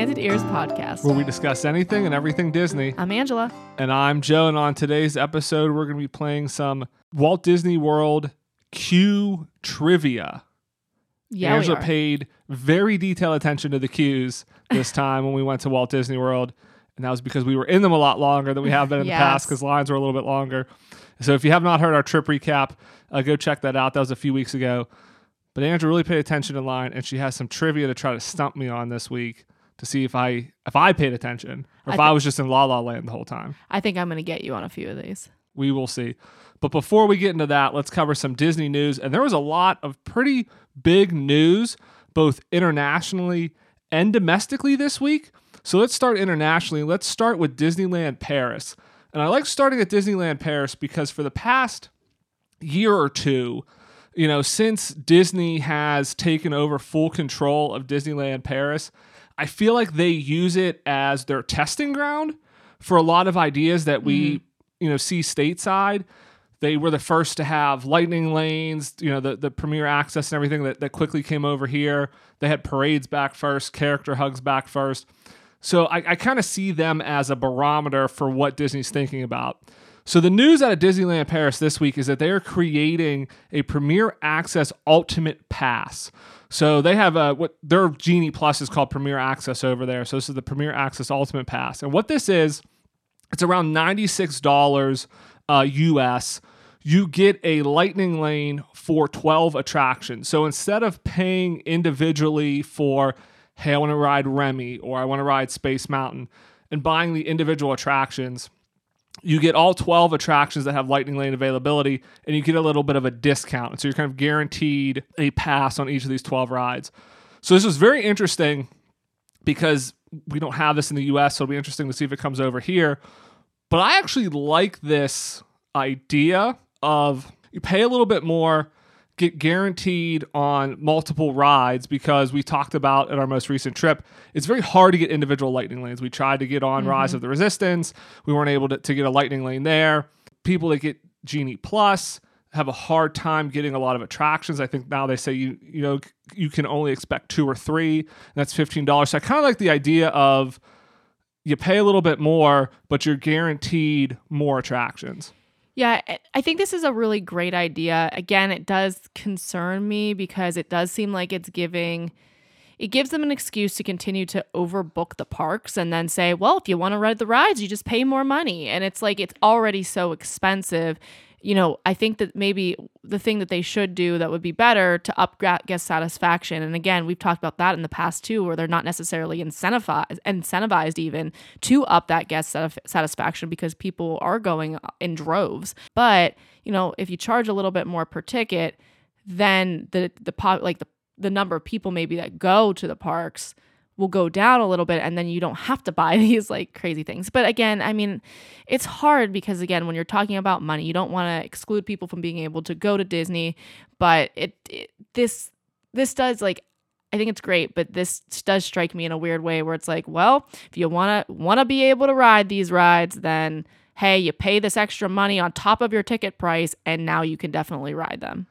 Welcome to the Enchanted Ears podcast. where we discuss anything and everything Disney. I'm Angela. And I'm Joe, and on today's episode, we're going to be playing some Walt Disney World queue trivia. Yeah, we Angela paid very detailed attention to the queues this time when we went to Walt Disney World. And that was because we were in them a lot longer than we have been in the past because lines were a little bit longer. So if you have not heard our trip recap, uh, go check that out. That was a few weeks ago. But Angela really paid attention in line, and she has some trivia to try to stump me on this week to see if I if I paid attention or I if I was just in La La Land the whole time. I think I'm going to get you on a few of these. We will see. But before we get into that, let's cover some Disney news. And there was a lot of pretty big news, both internationally and domestically this week. So let's start internationally. Let's start with Disneyland Paris. And I like starting at Disneyland Paris because for the past year or two, you know, since Disney has taken over full control of Disneyland Paris, I feel like they use it as their testing ground for a lot of ideas that we, mm-hmm. you know, see stateside. They were the first to have lightning lanes, you know, the, the premier access and everything that, that quickly came over here. They had parades back first, character hugs back first. So I, I kind of see them as a barometer for what Disney's thinking about. So the news out of Disneyland Paris this week is that they are creating a Premier Access Ultimate Pass. So they have a what their Genie Plus is called Premier Access over there. So this is the Premier Access Ultimate Pass, and what this is, it's around ninety six dollars uh, US. You get a lightning lane for twelve attractions. So instead of paying individually for, hey, I want to ride Remy or I want to ride Space Mountain, and buying the individual attractions you get all 12 attractions that have lightning lane availability and you get a little bit of a discount. So you're kind of guaranteed a pass on each of these 12 rides. So this was very interesting because we don't have this in the us so it'll be interesting to see if it comes over here. But i actually like this idea of you pay a little bit more get guaranteed on multiple rides because we talked about at our most recent trip it's very hard to get individual lightning lanes. We tried to get on rise mm-hmm. of the resistance. We weren't able to, to get a lightning lane there. People that get genie plus have a hard time getting a lot of attractions. I think now they say you you know you can only expect two or three. And that's $15 so i kind of like the idea of you pay a little bit more but you're guaranteed more attractions Yeah, I- think this is a really great idea. Again, it does concern me because it does seem like it's giving it gives them an excuse to continue to overbook the parks and then say, "Well, if you want to ride the rides, you just pay more money." And it's like it's already so expensive. You know, I think that maybe the thing that they should do that would be better to up guest satisfaction. And again, we've talked about that in the past too, where they're not necessarily incentivized, incentivized even to up that guest satisfaction because people are going uh, in droves. But you know, if you charge a little bit more per ticket, then the the pop like the the number of people maybe that go to the parks will go down a little bit and then you don't have to buy these like crazy things. But again, I mean, it's hard because again, when you're talking about money, you don't want to exclude people from being able to go to Disney, but it, it this this does like I think it's great, but this does strike me in a weird way where it's like, well, if you want to want to be able to ride these rides, then hey, you pay this extra money on top of your ticket price and now you can definitely ride them.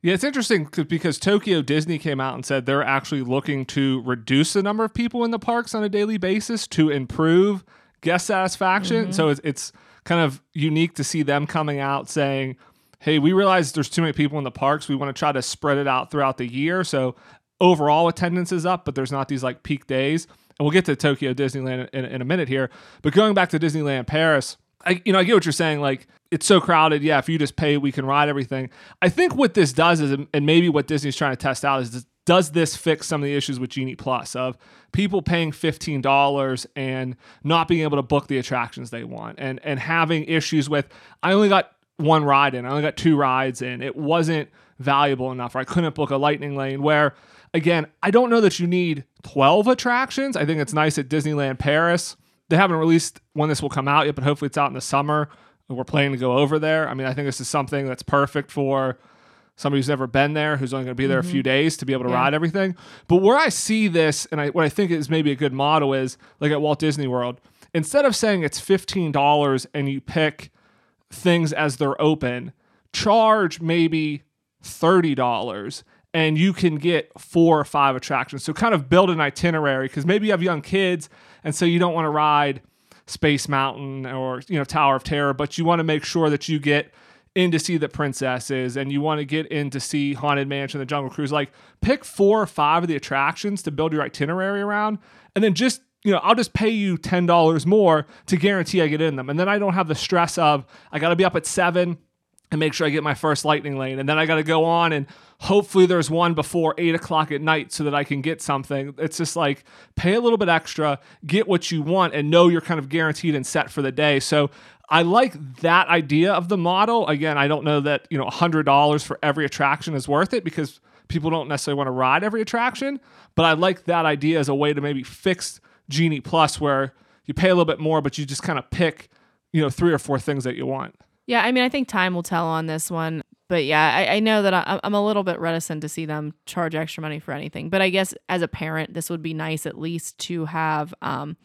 Yeah, it's interesting because Tokyo Disney came out and said they're actually looking to reduce the number of people in the parks on a daily basis to improve guest satisfaction. Mm-hmm. So it's, it's kind of unique to see them coming out saying, hey, we realize there's too many people in the parks. We want to try to spread it out throughout the year. So overall attendance is up, but there's not these like peak days. And we'll get to Tokyo Disneyland in, in a minute here. But going back to Disneyland Paris, I, you know, I get what you're saying. Like, it's so crowded. Yeah, if you just pay, we can ride everything. I think what this does is, and maybe what Disney's trying to test out is, does this fix some of the issues with Genie Plus of people paying fifteen dollars and not being able to book the attractions they want, and and having issues with I only got one ride in, I only got two rides in. It wasn't valuable enough, or I couldn't book a lightning lane. Where again, I don't know that you need twelve attractions. I think it's nice at Disneyland Paris they haven't released when this will come out yet, but hopefully it's out in the summer. We're planning to go over there. I mean, I think this is something that's perfect for somebody who's never been there, who's only going to be there a few mm-hmm. days to be able to Yeah. ride everything. But where I see this, and I, what I think is maybe a good model is like at Walt Disney World, instead of saying it's $15 and you pick things as they're open, charge maybe $30 and you can get four or five attractions. So kind of build an itinerary because maybe you have young kids and so you don't want to ride Space Mountain or you know Tower of Terror, but you want to make sure that you get in to see the princesses and you want to get in to see Haunted Mansion, the Jungle Cruise. Like pick four or five of the attractions to build your itinerary around, and then just you know, I'll just pay you $10 more to guarantee I get in them. And then I don't have the stress of I got to be up at seven and make sure I get my first lightning lane. And then I got to go on and hopefully there's one before eight o'clock at night so that I can get something. It's just like pay a little bit extra, get what you want, and know you're kind of guaranteed and set for the day. So I like that idea of the model. Again, I don't know that, you know, $100 for every attraction is worth it because people don't necessarily want to ride every attraction, but I like that idea as a way to maybe fix Genie Plus where you pay a little bit more, but you just kind of pick, you know, three or four things that you want. Yeah, I mean, I think time will tell on this one. But yeah, I, I know that I, I'm a little bit reticent to see them charge extra money for anything. But I guess as a parent, this would be nice at least to have, um,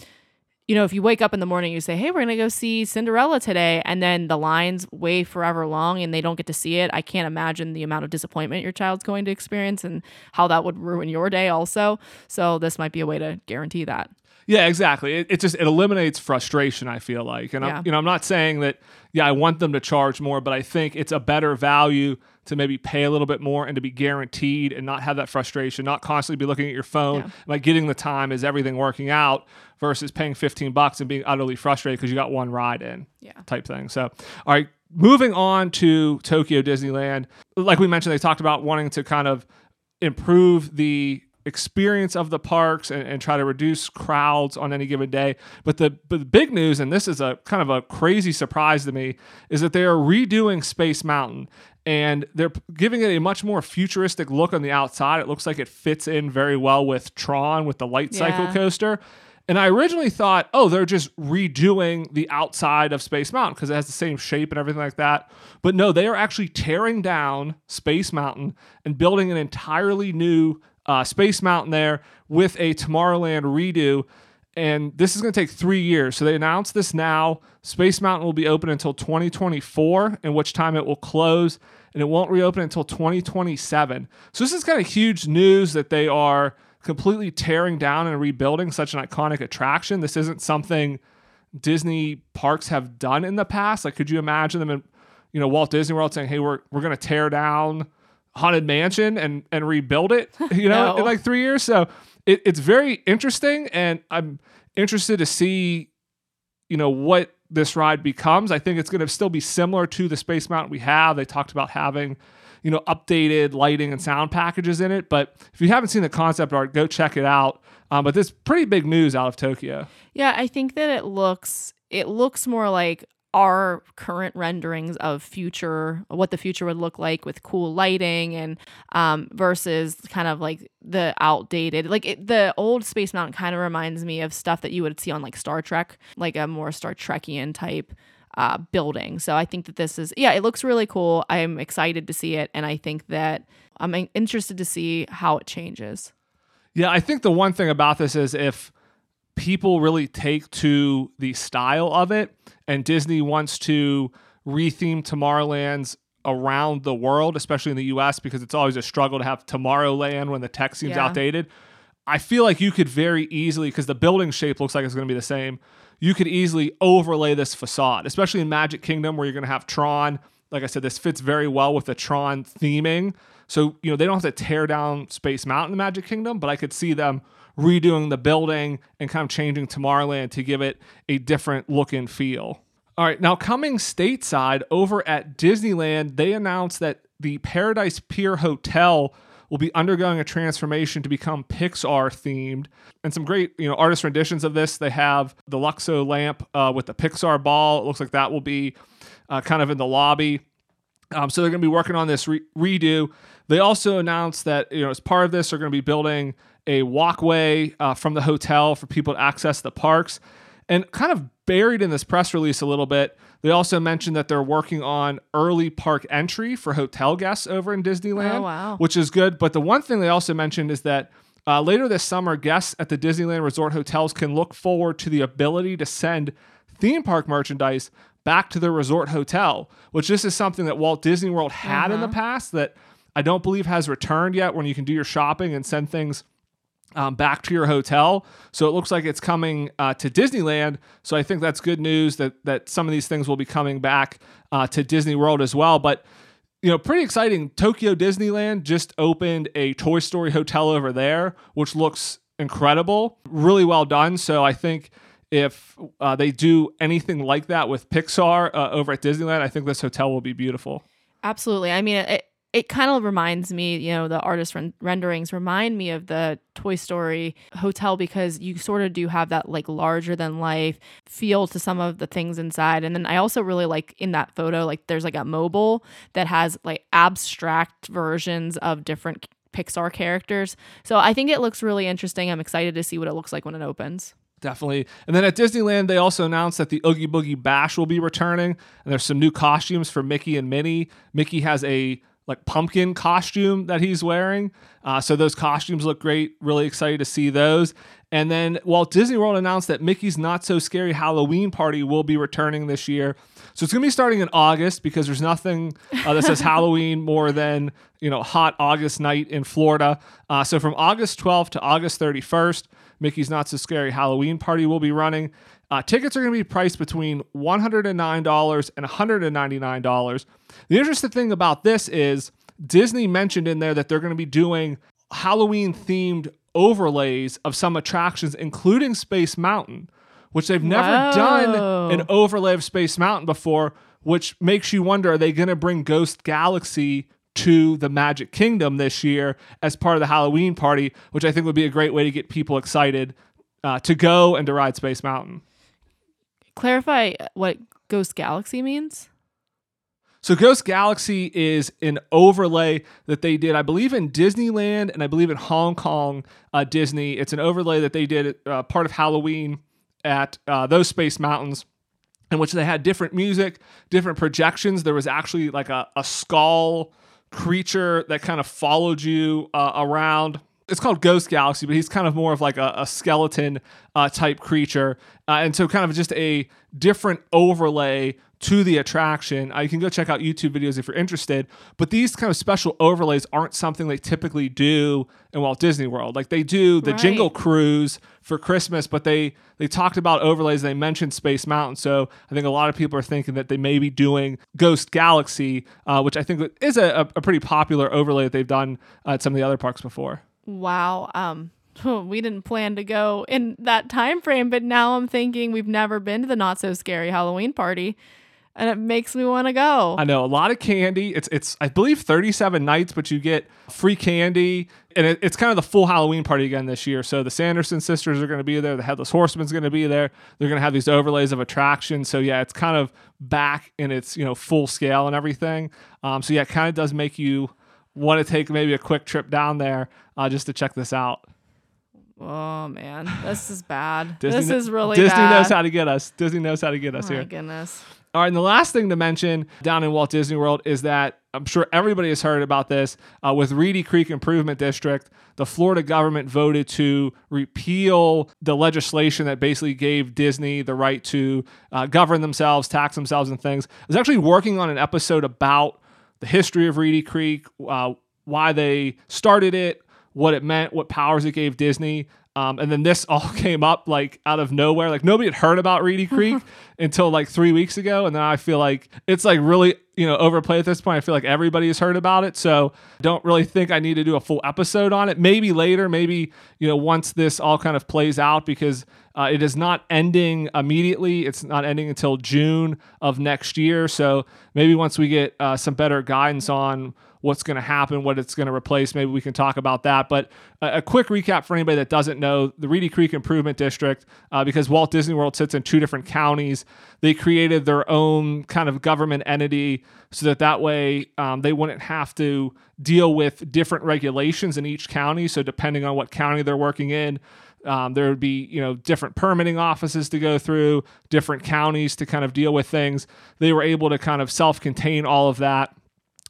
you know, if you wake up in the morning, you say, "Hey, we're gonna go see Cinderella today," and then the lines wait forever long, and they don't get to see it. I can't imagine the amount of disappointment your child's going to experience, and how that would ruin your day, also. So this might be a way to guarantee that. Yeah, exactly. It, it just it eliminates frustration. I feel like, and Yeah. I'm, you know, I'm not saying that. Yeah, I want them to charge more, but I think it's a better value to maybe pay a little bit more and to be guaranteed and not have that frustration, not constantly be looking at your phone, Yeah. like getting the time is everything working out versus paying 15 bucks and being utterly frustrated because you got one ride in Yeah. type thing. So, all right, moving on to Tokyo Disneyland. Like we mentioned, they talked about wanting to kind of improve the experience of the parks and, and try to reduce crowds on any given day. But the but the big news, and this is a kind of a crazy surprise to me, is that they are redoing Space Mountain. And they're giving it a much more futuristic look on the outside. It looks like it fits in very well with Tron with the light cycle coaster. And I originally thought, oh, they're just redoing the outside of Space Mountain because it has the same shape and everything like that. But no, they are actually tearing down Space Mountain and building an entirely new uh, Space Mountain there with a Tomorrowland redo. And this is going to take three years. So they announced this now. Space Mountain will be open until 2024, in which time it will close and it won't reopen until 2027. So this is kind of huge news that they are completely tearing down and rebuilding such an iconic attraction. This isn't something Disney parks have done in the past. Like, could you imagine them in, you know, Walt Disney World saying, "Hey, we're we're going to tear down Haunted Mansion and and rebuild it," you know, No. in like three years? So it, it's very interesting, and I'm interested to see, you know, what this ride becomes. I think it's going to still be similar to the Space Mountain we have. They talked about having you know, updated lighting and sound packages in it. But if you haven't seen the concept art, go check it out. Um, but this pretty big news out of Tokyo. Yeah, I think that it looks it looks more like our current renderings of future what the future would look like with cool lighting and um versus kind of like the outdated like it, the old space mountain kind of reminds me of stuff that you would see on like star trek like a more star trekian type uh building. So i think that this is yeah it looks really cool. I'm excited to see it and i think that i'm interested to see how it changes. Yeah, I think the one thing about this is if people really take to the style of it and Disney wants to retheme Tomorrowland's around the world, especially in the US, because it's always a struggle to have Tomorrowland when the tech seems Yeah. outdated. I feel like you could very easily, because the building shape looks like it's going to be the same, you could easily overlay this facade, especially in Magic Kingdom where you're going to have Tron. Like I said, this fits very well with the Tron theming. So, you know, they don't have to tear down Space Mountain in Magic Kingdom, but I could see them redoing the building and kind of changing Tomorrowland to give it a different look and feel. All right, now coming stateside over at Disneyland, they announced that the Paradise Pier Hotel will be undergoing a transformation to become Pixar themed. And some great, you know, artist renditions of this. They have the Luxo lamp uh, with the Pixar ball. It looks like that will be uh, kind of in the lobby. Um, so they're going to be working on this re- redo. They also announced that you know as part of this, they're going to be building a walkway uh, from the hotel for people to access the parks. And kind of buried in this press release a little bit, they also mentioned that they're working on early park entry for hotel guests over in Disneyland, Oh, wow. which is good. But the one thing they also mentioned is that uh, later this summer, guests at the Disneyland Resort hotels can look forward to the ability to send theme park merchandise back to the resort hotel, which this is something that Walt Disney World had in the past that I don't believe has returned yet when you can do your shopping and send things um, back to your hotel. So it looks like it's coming uh, to Disneyland. So I think that's good news that that some of these things will be coming back uh, to Disney World as well. But you know, pretty exciting. Tokyo Disneyland just opened a Toy Story hotel over there, which looks incredible, really well done. So I think if uh, they do anything like that with Pixar uh, over at Disneyland, I think this hotel will be beautiful. Absolutely. I mean, it, it kind of reminds me, you know, the artist ren- renderings remind me of the Toy Story hotel because you sort of do have that like larger than life feel to some of the things inside. And then I also really like in that photo, like there's like a mobile that has like abstract versions of different Pixar characters. So I think it looks really interesting. I'm excited to see what it looks like when it opens. Definitely. And then at Disneyland, they also announced that the Oogie Boogie Bash will be returning. And there's some new costumes for Mickey and Minnie. Mickey has a like pumpkin costume that he's wearing. Uh, so those costumes look great. Really excited to see those. And then Walt Disney World announced that Mickey's Not So Scary Halloween Party will be returning this year. So it's going to be starting in August because there's nothing uh, that says Halloween more than you know hot August night in Florida. Uh, so from August 12th to August 31st, Mickey's Not So Scary Halloween Party will be running. Uh, tickets are going to be priced between $109 and $199. The interesting thing about this is Disney mentioned in there that they're going to be doing Halloween themed overlays of some attractions, including Space Mountain, which they've never Whoa. done an overlay of Space Mountain before, which makes you wonder are they going to bring Ghost Galaxy to the Magic Kingdom this year as part of the Halloween party, which I think would be a great way to get people excited uh, to go and to ride Space Mountain. Clarify what Ghost Galaxy means. So Ghost Galaxy is an overlay that they did, I believe, in Disneyland and I believe in Hong Kong uh, Disney. It's an overlay that they did uh, part of Halloween at uh, those Space Mountains, in which they had different music, different projections. There was actually like a, a skull creature that kind of followed you uh, around. It's called Ghost Galaxy, but he's kind of more of like a, a skeleton uh, type creature. Uh, and so, kind of just a different overlay to the attraction. Uh, you can go check out YouTube videos if you're interested. But these kind of special overlays aren't something they typically do in Walt Disney World. Like they do the Right. Jingle Cruise for Christmas, but they they talked about overlays. They mentioned Space Mountain, so I think a lot of people are thinking that they may be doing Ghost Galaxy, uh, which I think is a, a pretty popular overlay that they've done uh, at some of the other parks before. Wow. Um we didn't plan to go in that time frame, but now I'm thinking we've never been to the not so scary Halloween party and it makes me want to go. I know a lot of candy. It's it's I believe 37 nights, but you get free candy, and it, it's kind of the full Halloween party again this year. So the Sanderson sisters are going to be there. The Headless Horseman's going to be there. They're going to have these overlays of attractions. So yeah, it's kind of back in its you know full scale and everything. Um, so yeah, it kind of does make you want to take maybe a quick trip down there uh, just to check this out. Oh man, this is bad. Disney this is really Disney bad. knows how to get us. Disney knows how to get us oh my here. goodness. All right, and the last thing to mention down in Walt Disney World is that I'm sure everybody has heard about this. Uh, with Reedy Creek Improvement District, the Florida government voted to repeal the legislation that basically gave Disney the right to uh, govern themselves, tax themselves, and things. I was actually working on an episode about the history of Reedy Creek, uh, why they started it, what it meant, what powers it gave Disney. Um, and then this all came up like out of nowhere. Like nobody had heard about Reedy Creek until like three weeks ago. And then I feel like it's like really, you know, overplayed at this point. I feel like everybody has heard about it. So don't really think I need to do a full episode on it. Maybe later, maybe, you know, once this all kind of plays out because uh, it is not ending immediately. It's not ending until June of next year. So maybe once we get uh, some better guidance on what's going to happen, what it's going to replace. Maybe we can talk about that. But a, a quick recap for anybody that doesn't know the Reedy Creek Improvement District, uh, because Walt Disney World sits in two different counties, they created their own kind of government entity so that that way um, they wouldn't have to deal with different regulations in each county. So depending on what county they're working in, um, there would be you know different permitting offices to go through, different counties to kind of deal with things. They were able to kind of self-contain all of that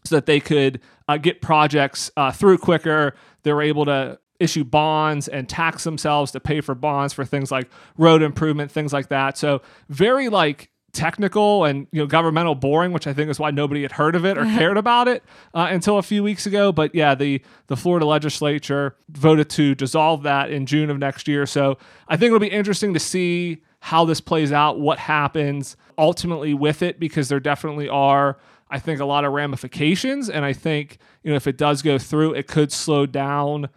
so that they could uh, get projects uh, through quicker. They were able to issue bonds and tax themselves to pay for bonds for things like road improvement, things like that. So very like technical and you know governmental boring, which I think is why nobody had heard of it or cared about it uh, until a few weeks ago. But yeah, the the Florida legislature voted to dissolve that in June of next year. So I think it'll be interesting to see how this plays out, what happens ultimately with it, because there definitely are. I think a lot of ramifications, and I think you know if it does go through, it could slow down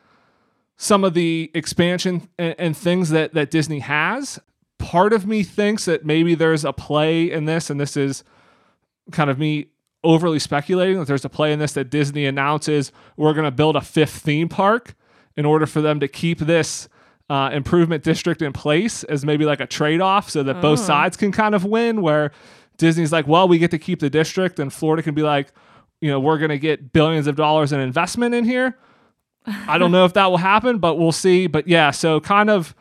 some of the expansion and, and things that that Disney has part of me thinks that maybe there's a play in this, and this is kind of me overly speculating that there's a play in this that Disney announces we're going to build a fifth theme park in order for them to keep this uh, improvement district in place as maybe like a trade off so that both sides can kind of win. Where Disney's like, well, we get to keep the district, and Florida can be like, you know, we're going to get billions of dollars in investment in here. I don't know if that will happen, but we'll see. But yeah, so kind of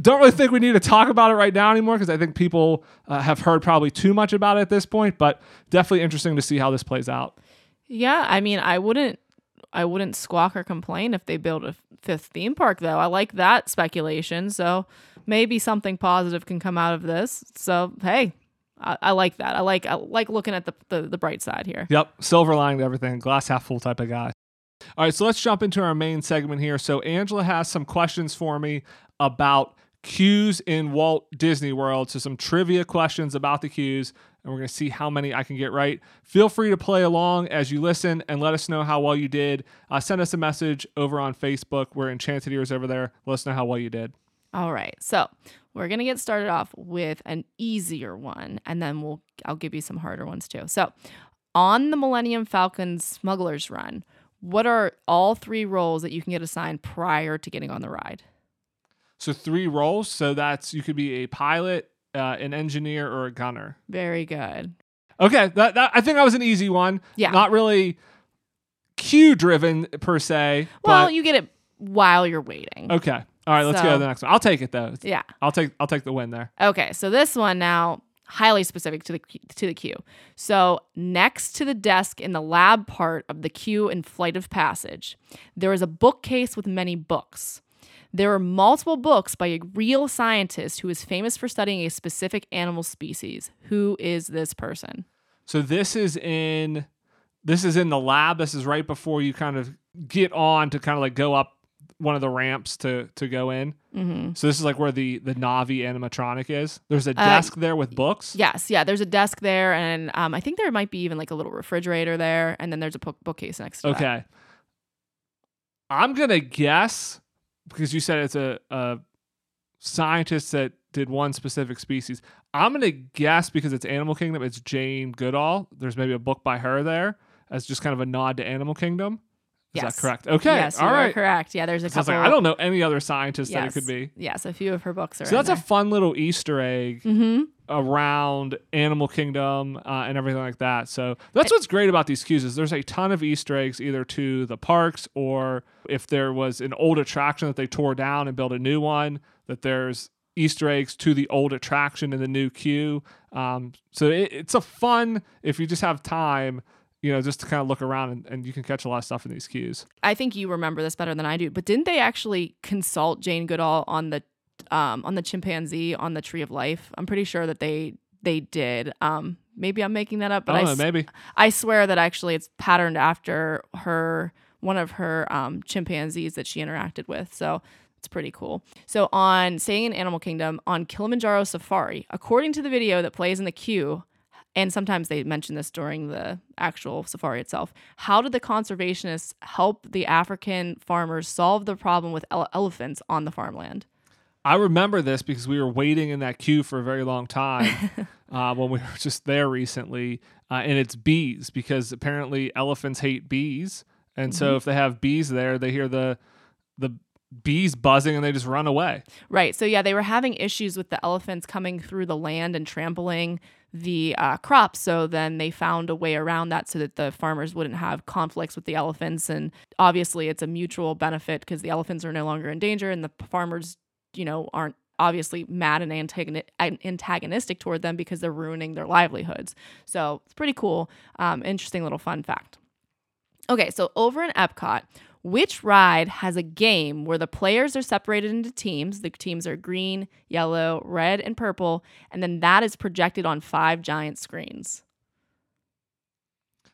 don't really think we need to talk about it right now anymore because I think people uh, have heard probably too much about it at this point. But definitely interesting to see how this plays out. Yeah, I mean, I wouldn't I wouldn't squawk or complain if they build a fifth theme park though. I like that speculation. So maybe something positive can come out of this. So hey, I, I like that. I like I like looking at the, the the bright side here. Yep, silver lining to everything, glass half full type of guy. All right, so let's jump into our main segment here. So Angela has some questions for me about queues in Walt Disney World. So some trivia questions about the queues, and we're going to see how many I can get right. Feel free to play along as you listen and let us know how well you did. Uh, send us a message over on Facebook. We're Enchanted Ears over there. Let us know how well you did. All right. So we're gonna get started off with an easier one, and then we'll I'll give you some harder ones too. So on the Millennium Falcon Smuggler's Run, what are all three roles that you can get assigned prior to getting on the ride? So three roles. So that's you could be a pilot, uh, an engineer, or a gunner. Very good. Okay, that, that I think that was an easy one. Yeah. Not really queue driven per se. Well, but you get it while you're waiting. okay. All right, let's go to the next one. I'll take it though. Yeah. I'll take I'll take the win there. Okay, so this one now highly specific to the to the queue. So next to the desk in the lab part of the queue and flight of passage, there is a bookcase with many books. There are multiple books by a real scientist who is famous for studying a specific animal species. Who is this person? So this is in this is in the lab. This is right before you kind of get on to kind of like go up one of the ramps to to go in. Mm-hmm. So this is like where the the Na'vi animatronic is. There's a desk there with books. Yes, yeah. There's a desk there, and um, I think there might be even like a little refrigerator there, and then there's a book- bookcase next to it. Okay. I'm gonna guess because you said it's a, a scientist that did one specific species. I'm gonna guess because it's Animal Kingdom, it's Jane Goodall. There's maybe a book by her there as just kind of a nod to Animal Kingdom. Is Yes. that correct? Okay. Yes, All right. correct. Yeah, there's a So I couple. like, I don't know any other scientist that it could be. Yes, a few of her books are. So that's a fun little Easter egg Mm-hmm. around Animal Kingdom uh, and everything like that. So that's what's great about these queues is there's a ton of Easter eggs either to the parks or if there was an old attraction that they tore down and built a new one, that there's Easter eggs to the old attraction in the new queue. Um, so it, it's a fun if you just have time. You know, just to kind of look around and, and you can catch a lot of stuff in these queues. I think you remember this better than I do, but didn't they actually consult Jane Goodall on the um, on the chimpanzee on the Tree of Life? I'm pretty sure that they they did. Um, maybe I'm making that up, but I I, don't know, s- maybe. I swear that actually it's patterned after her one of her um, chimpanzees that she interacted with. So it's pretty cool. So on staying in Animal Kingdom on Kilimanjaro Safari, according to the video that plays in the queue, and sometimes they mention this during the actual safari itself. How did the conservationists help the African farmers solve the problem with ele- elephants on the farmland? I remember this because we were waiting in that queue for a very long time uh, when we were just there recently. Uh, and it's bees because apparently elephants hate bees, and so if they have bees there, they hear the the bees buzzing and they just run away. Right. So yeah, they were having issues with the elephants coming through the land and trampling the uh, crops. So then they found a way around that so that the farmers wouldn't have conflicts with the elephants. And obviously, it's a mutual benefit because the elephants are no longer in danger, and the farmers, you know, aren't obviously mad and antagonistic toward them because they're ruining their livelihoods. So it's pretty cool. Um, interesting little fun fact. Okay, so over in Epcot, Which ride has a game where the players are separated into teams? The teams are green, yellow, red, and purple, and then that is projected on five giant screens.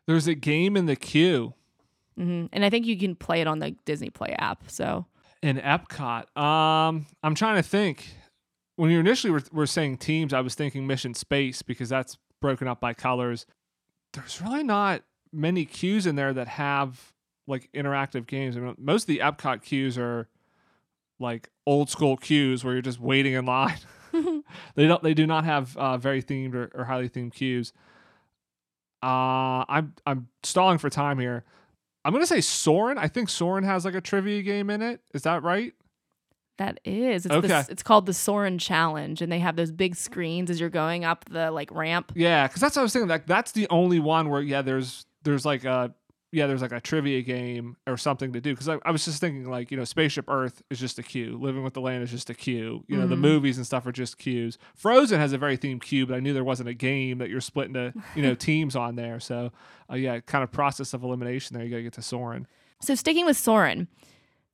There's a game in the queue hmm And I think you can play it on the Disney Play app. So in Epcot. Um, I'm trying to think. When you initially were, were saying teams, I was thinking Mission Space because that's broken up by colors. There's really not many queues in there that have like interactive games. I mean, most of the Epcot queues are like old school queues where you're just waiting in line. they don't. They do not have uh, very themed or, or highly themed queues. Uh, I'm I'm stalling for time here. I'm gonna say Soarin'. I think Soarin' has like a trivia game in it. Is that right? that is. It's, Okay. it's called the Soarin' Challenge, and they have those big screens as you're going up the like ramp. Yeah, because that's what I was thinking. Like that's the only one where yeah, there's there's like a yeah, there's like a trivia game or something to do. Because I, I was just thinking like you know, Spaceship Earth is just a queue. Living with the Land is just a queue. You know, the Mhm. movies and stuff are just queues. Frozen has a very themed queue, but I knew there wasn't a game that you're split into you know teams on there. So uh, yeah, kind of process of elimination there. You gotta get to Soarin'. So sticking with Soarin',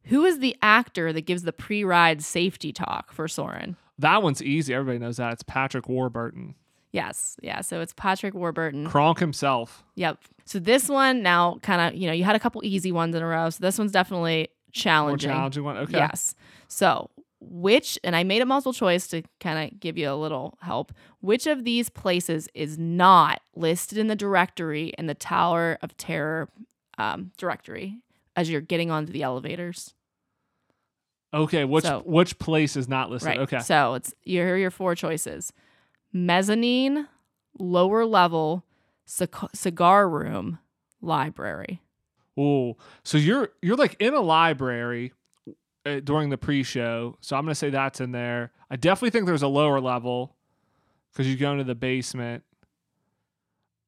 who is the actor that gives the pre-ride safety talk for Soarin'? That one's easy. Everybody knows that. It's Patrick Warburton, Yes, yeah. So it's Patrick Warburton. Kronk himself. Yep. So this one now kind of, you know, you had a couple easy ones in a row. So this one's definitely challenging. More challenging. one. Okay. Yes. So which, and I made a multiple choice to kind of give you a little help. Which of these places is not listed in the directory in the Tower of Terror um, directory as you're getting onto the elevators? Okay. Which So- which place is not listed? Right. Okay. So it's here are your four choices: mezzanine, lower level, cigar room, library. Oh, so you're you're like in a library uh, during the pre-show. So I'm gonna say that's in there. I definitely think there's a lower level because you go into the basement.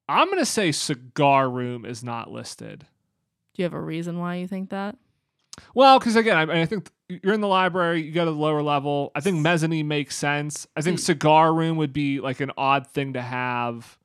I'm gonna say cigar room is not listed. Do you have a reason why you think that? Well, because again, I, I think you're in the library. You go to the lower level. I think mezzanine makes sense. I think mm. cigar room would be like an odd thing to have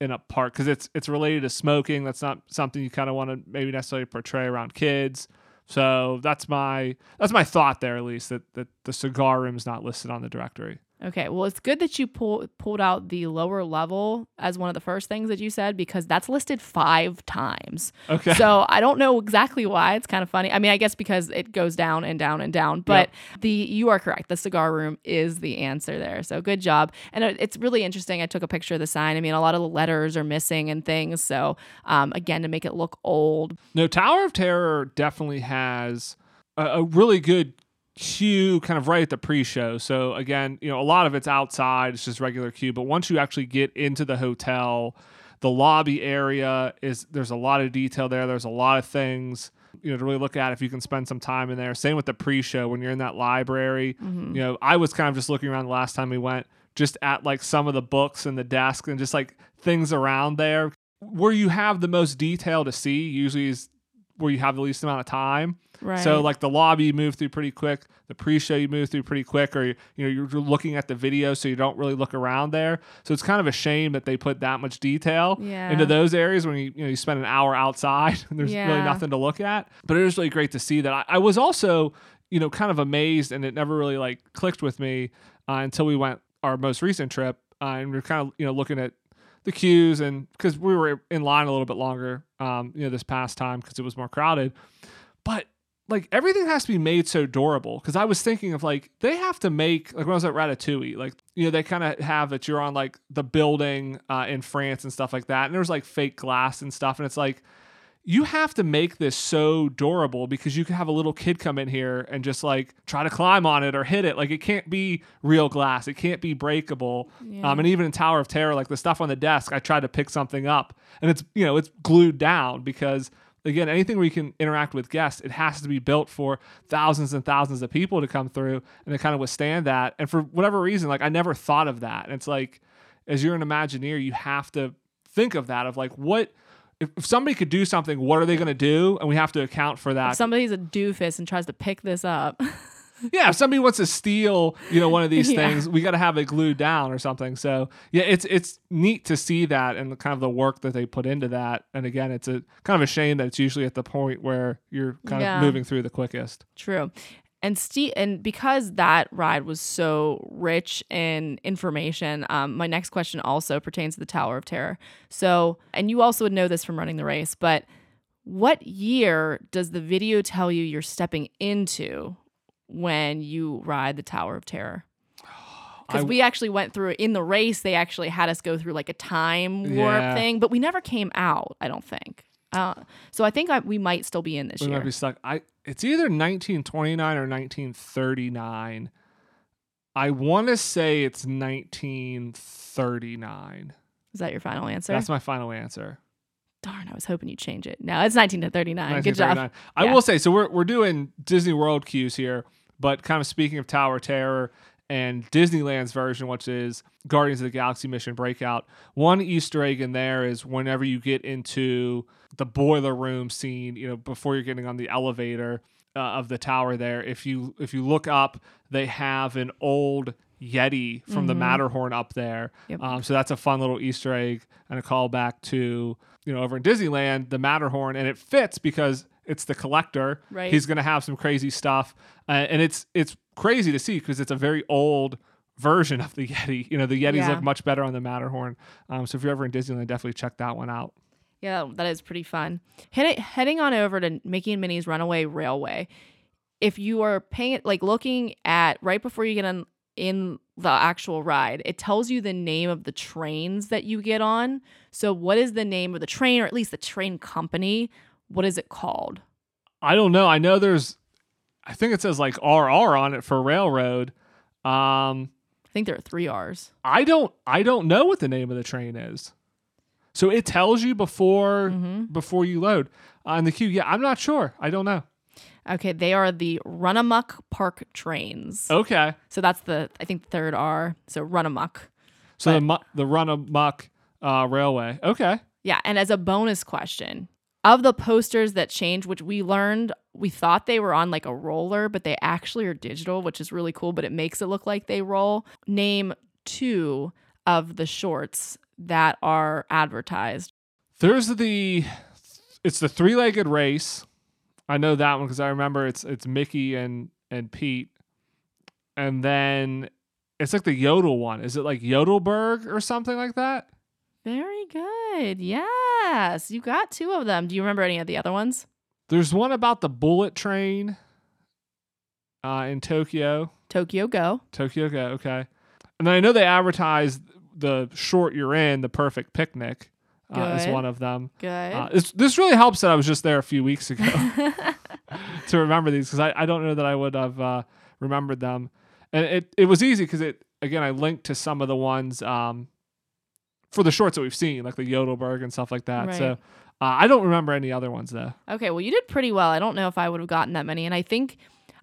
in a park because it's it's related to smoking. That's not something you kind of want to maybe necessarily portray around kids. So that's my that's my thought there at least that that the cigar room is not listed on the directory. Okay, well, it's good that you pull, pulled out the lower level as one of the first things that you said because that's listed five times. Okay. So I don't know exactly why. It's kind of funny. I mean, I guess because it goes down and down and down. But the you are correct. The cigar room is the answer there. So good job. And it's really interesting. I took a picture of the sign. I mean, a lot of the letters are missing and things. So um, again, to make it look old. No, Tower of Terror definitely has a, a really good queue kind of right at the pre-show. So again, you know, a lot of it's outside, it's just regular queue, but once you actually get into the hotel, the lobby area is there's a lot of detail there. There's a lot of things you know to really look at if you can spend some time in there. Same with the pre-show when you're in that library. Mhm. You know, I was kind of just looking around the last time we went just at like some of the books and the desk and just like things around there where you have the most detail to see usually is where you have the least amount of time. Right. So like the lobby you move through pretty quick, the pre-show you move through pretty quick, or you know you're looking at the video so you don't really look around there. So it's kind of a shame that they put that much detail Yeah. into those areas when you you know you spend an hour outside and there's really nothing to look at. But it was really great to see that. I, I was also you know kind of amazed and it never really like clicked with me uh, until we went our most recent trip uh, and we are kind of you know looking at the queues and because we were in line a little bit longer um you know this past time because it was more crowded. But like everything has to be made so durable because i was thinking of like they have to make like when i was at ratatouille like you know they kind of have that you're on like the building uh, in france and stuff like that and there's like fake glass and stuff and it's like you have to make this so durable because you can have a little kid come in here and just like try to climb on it or hit it. Like it can't be real glass. It can't be breakable. Yeah. Um, and even in Tower of Terror, like the stuff on the desk, I tried to pick something up and it's you know it's glued down because again anything where you can interact with guests, it has to be built for thousands and thousands of people to come through and to kind of withstand that. And for whatever reason, like I never thought of that. And it's like as you're an Imagineer, you have to think of that of like what if, if somebody could do something, what are they going to do? And we have to account for if that. somebody's a doofus and tries to pick this up. yeah, if somebody wants to steal, you know, one of these Yeah. things, we got to have it glued down or something. So yeah, it's it's neat to see that and the kind of the work that they put into that. And again, it's a kind of a shame that it's usually at the point where you're kind Yeah. of moving through the quickest. True. And Steve, and because that ride was so rich in information, um, my next question also pertains to the Tower of Terror. So, and you also would know this from running the race, but what year does the video tell you you're stepping into when you ride the Tower of Terror? Because we actually went through in the race, they actually had us go through like a time warp Yeah. thing, but we never came out. I don't think. Uh, so I think I, we might still be in this year. We year. might be stuck. I it's either 1929 or 1939. I want to say it's 1939. Is that your final answer? That's my final answer. Darn, I was hoping you'd change it. No, it's 1939. Good job. I Yeah. will say, so we're we're doing Disney World queues here, but kind of speaking of Tower Terror and Disneyland's version, which is Guardians of the Galaxy Mission Breakout. One Easter egg in there is whenever you get into the boiler room scene, you know, before you're getting on the elevator uh, of the tower there, if you if you look up, they have an old Yeti from the Matterhorn up there. Yep. Um, so that's a fun little Easter egg and a callback to you know over in Disneyland the Matterhorn, and it fits because it's the collector. Right. He's gonna have some crazy stuff, uh, and it's it's crazy to see because it's a very old version of the Yeti. You know, the Yetis Yeah. look much better on the Matterhorn. Um, so if you're ever in Disneyland, definitely check that one out. Yeah, that is pretty fun. Head- heading on over to Mickey and Minnie's Runaway Railway. If you are paying it, like looking at right before you get on in the actual ride, it tells you the name of the trains that you get on. So, what is the name of the train, or at least the train company? What is it called? I don't know. I know there's, I think it says like RR on it for railroad. Um, I think there are three R's. I don't I don't know what the name of the train is. So it tells you before Mm-hmm. before you load on the queue. Yeah, I'm not sure. I don't know. Okay, they are the Runnamuck Park trains. Okay. So that's the I think the third R. So Runnamuck. So the the run amok uh, railway. Okay. Yeah, and as a bonus question, of the posters that change, which we learned, we thought they were on like a roller, but they actually are digital, which is really cool, but it makes it look like they roll. Name two of the shorts that are advertised. There's the it's the three legged race. I know that one because I remember it's it's Mickey and and Pete, and then it's like the Yodel one. Is it like Yodelberg or something like that? Very good. Yes, you got two of them. Do you remember any of the other ones? There's one about the bullet train uh, in Tokyo. Tokyo Go. Tokyo Go, okay. And I know they advertised the short you're in, the perfect picnic, uh, is one of them. Good. Uh, this, this really helps that I was just there a few weeks ago to remember these because I, I don't know that I would have uh, remembered them. And it, it was easy because it again I linked to some of the ones um, for the shorts that we've seen, like the Yodelberg and stuff like that. So uh, I don't remember any other ones though. Okay, well, you did pretty well. I don't know if I would have gotten that many. And I think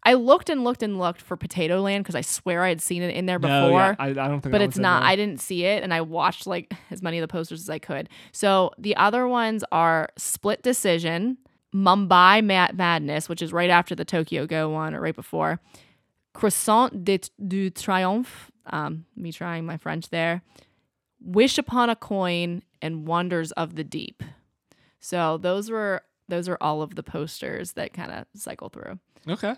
I looked and looked and looked for Potato Land because I swear I had seen it in there before. No, yeah, I, I don't think. but it's not. I didn't see it, and I watched like as many of the posters as I could. So the other ones are Split Decision, Mumbai Mad- Madness, which is right after the Tokyo Go one or right before, Croissant de, du Triomphe. Um, me trying my French there. Wish Upon a Coin and Wonders of the Deep. So those were those are all of the posters that kind of cycle through okay.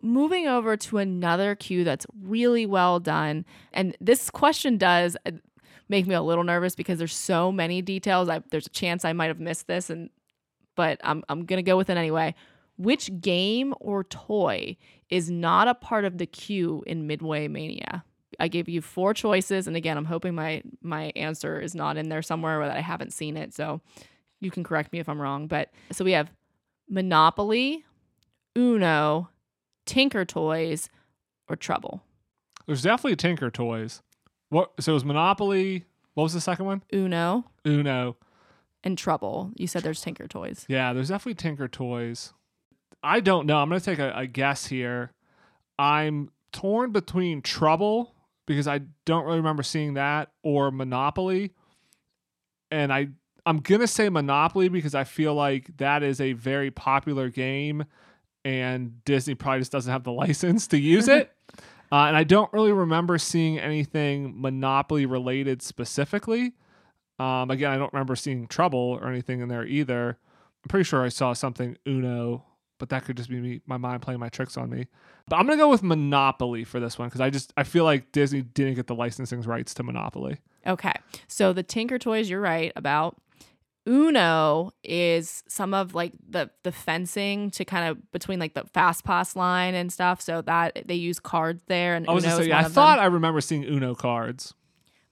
moving over to another queue that's really well done. And this question does uh, make me a little nervous because there's so many details. I, there's a chance I might have missed this, and but I'm I'm gonna go with it anyway. Which game or toy is not a part of the queue in Midway Mania? I gave you four choices, and again, I'm hoping my my answer is not in there somewhere or that I haven't seen it. So you can correct me if I'm wrong. But so we have Monopoly, Uno, Tinker Toys, or Trouble. There's definitely Tinker Toys. What? So it was Monopoly. What was the second one? Uno Uno. and Trouble. You said there's Tinker Toys. Yeah, there's definitely Tinker Toys. I don't know. I'm gonna take a, a guess here. I'm torn between Trouble because I don't really remember seeing that or Monopoly, and I I'm gonna say Monopoly because I feel like that is a very popular game, and Disney probably just doesn't have the license to use it. Uh, and I don't really remember seeing anything Monopoly related specifically. Um, again, I don't remember seeing Trouble or anything in there either. I'm pretty sure I saw something Uno, but that could just be me, my mind playing my tricks on me. But I'm gonna go with Monopoly for this one because I just I feel like Disney didn't get the licensing rights to Monopoly. Okay. So the Tinker Toys, you're right about. Uno is some of like the the fencing to kind of between like the fast pass line and stuff. So that they use cards there. And I was Uno say, yeah, I thought them. I remember seeing Uno cards.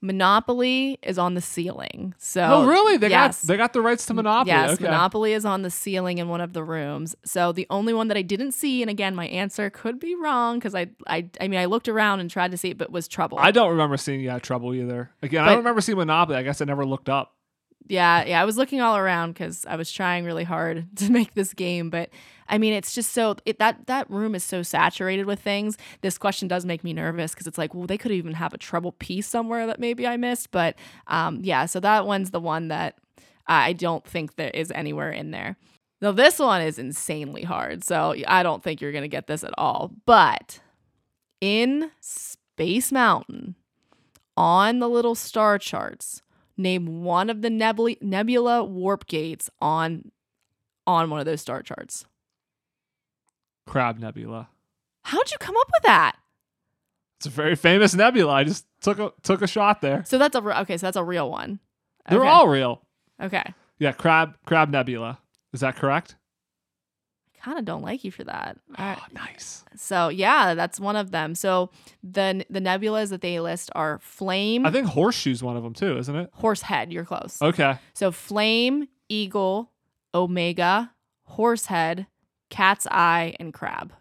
Monopoly is on the ceiling. So Oh, really? They yes. got they got the rights to Monopoly. Yes, okay. Monopoly is on the ceiling in one of the rooms. So the only one that I didn't see, and again, my answer could be wrong because I, I, I mean, I looked around and tried to see it, but was Trouble. I don't remember seeing yeah Trouble either. Again, I don't remember seeing Monopoly. I guess I never looked up. yeah, yeah, I was looking all around because I was trying really hard to make this game, but I mean, it's just so it, that that room is so saturated with things. This question does make me nervous because it's like, well, they could even have a treble piece somewhere that maybe I missed, but um, yeah, so that one's the one that I don't think there is anywhere in there. Now, this one is insanely hard, so I don't think you're to get this at all. But in Space Mountain, on the little star charts, name one of the nebula, nebula warp gates on on one of those star charts. Crab Nebula. How'd you come up with that? It's a very famous nebula. I just took a took a shot there. So that's a re- okay. So that's a real one. They're Okay. all real. okay. Yeah, Crab Crab Nebula. Is that correct? I kind of don't like you for that. Ah, all right. Oh, nice. So yeah, that's one of them. So the the nebulas that they list are Flame, I think Horseshoe's one of them too, isn't it? Horsehead. You're close. Okay. So Flame, Eagle, Omega, Horsehead, Cat's Eye, and Crab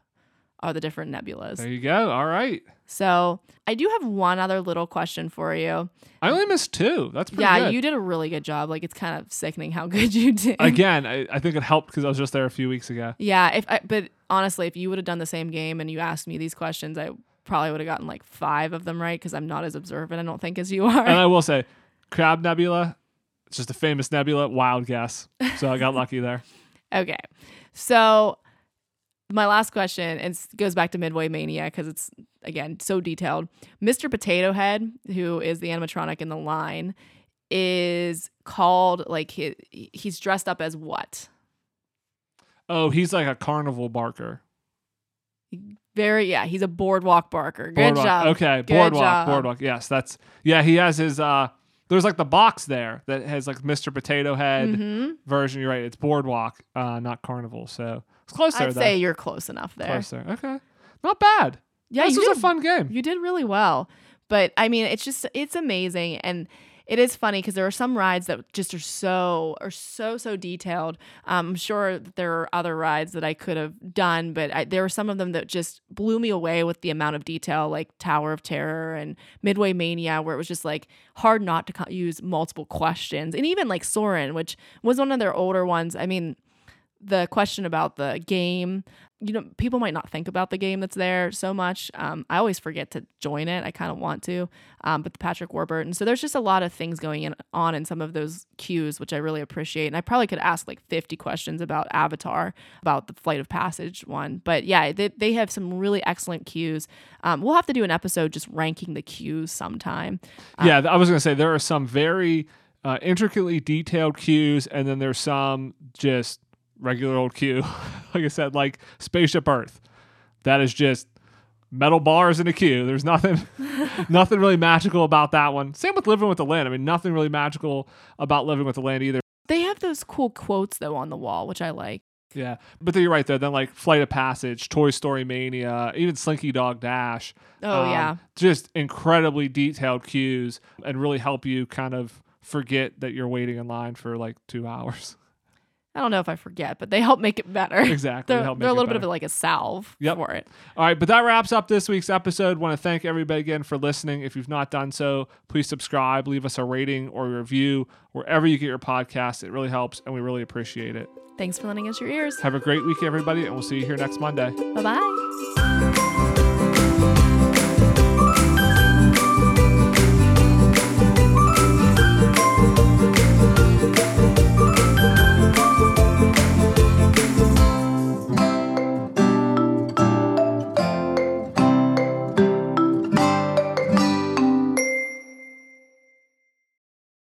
are the different nebulas. There you go. All right. So I do have one other little question for you. I only missed two. That's pretty yeah, good. you did a really good job. Like it's kind of sickening how good you did. Again, I, I think it helped because I was just there a few weeks ago. Yeah, if I, but honestly, if you would have done the same game and you asked me these questions, I probably would have gotten like five of them right because I'm not as observant. I don't think as you are. And I will say, Crab Nebula, it's just a famous nebula. Wild guess. So I got lucky there. Okay. So my last question and it goes back to Midway Mania because it's again so detailed. Mr. Potato Head, who is the animatronic in the line, is called like he, he's dressed up as what? Oh, he's like a carnival barker. Very yeah, he's a boardwalk barker. Good Boardwalk. job. Okay, Good boardwalk, job. boardwalk. Yes, that's yeah. He has his uh. There's like the box there that has like Mr. Potato Head hmm version. You're right. It's boardwalk, uh, not carnival. So it's close there. I'd though. say you're close enough there. close there. Okay, not bad. Yeah, this was did a fun game. You did really well. But I mean, it's just it's amazing and it is funny because there are some rides that just are so are so so detailed. Um, I'm sure there are other rides that I could have done, but I, there were some of them that just blew me away with the amount of detail, like Tower of Terror and Midway Mania, where it was just like hard not to co- use multiple questions, and even like Soarin', which was one of their older ones. I mean, the question about the game you know people might not think about the game that's there so much. Um, i always forget to join it. I kind of want to um, but the patrick warburton so there's just a lot of things going in, on in some of those queues which i really appreciate. And i probably could ask like 50 questions about avatar about the flight of passage one. But yeah they, they have some really excellent queues. Um, we'll have to do an episode just ranking the queues sometime. Yeah, I was gonna say there are some very uh, intricately detailed queues, and then there's some just regular old queue. like I said, like Spaceship Earth. That is just metal bars in a queue. There's nothing, nothing really magical about that one. Same with Living with the Land. I mean, nothing really magical about Living with the Land either. they have those cool quotes though on the wall which i like Yeah, but then you're right there. Then like Flight of Passage, Toy Story Mania, even Slinky Dog Dash. oh Um, yeah just incredibly detailed queues and really help you kind of forget that you're waiting in line for like two hours. I don't know if I forget, but they help make it better. Exactly. They're, help they're a little bit of better. like a salve Yep. for it. All right, but that wraps up this week's episode. Want to thank everybody again for listening. If you've not done so, please subscribe, leave us a rating or a review wherever you get your podcast. It really helps, and we really appreciate it. Thanks for lending us your ears. Have a great week, everybody, and we'll see you here next Monday. Bye bye.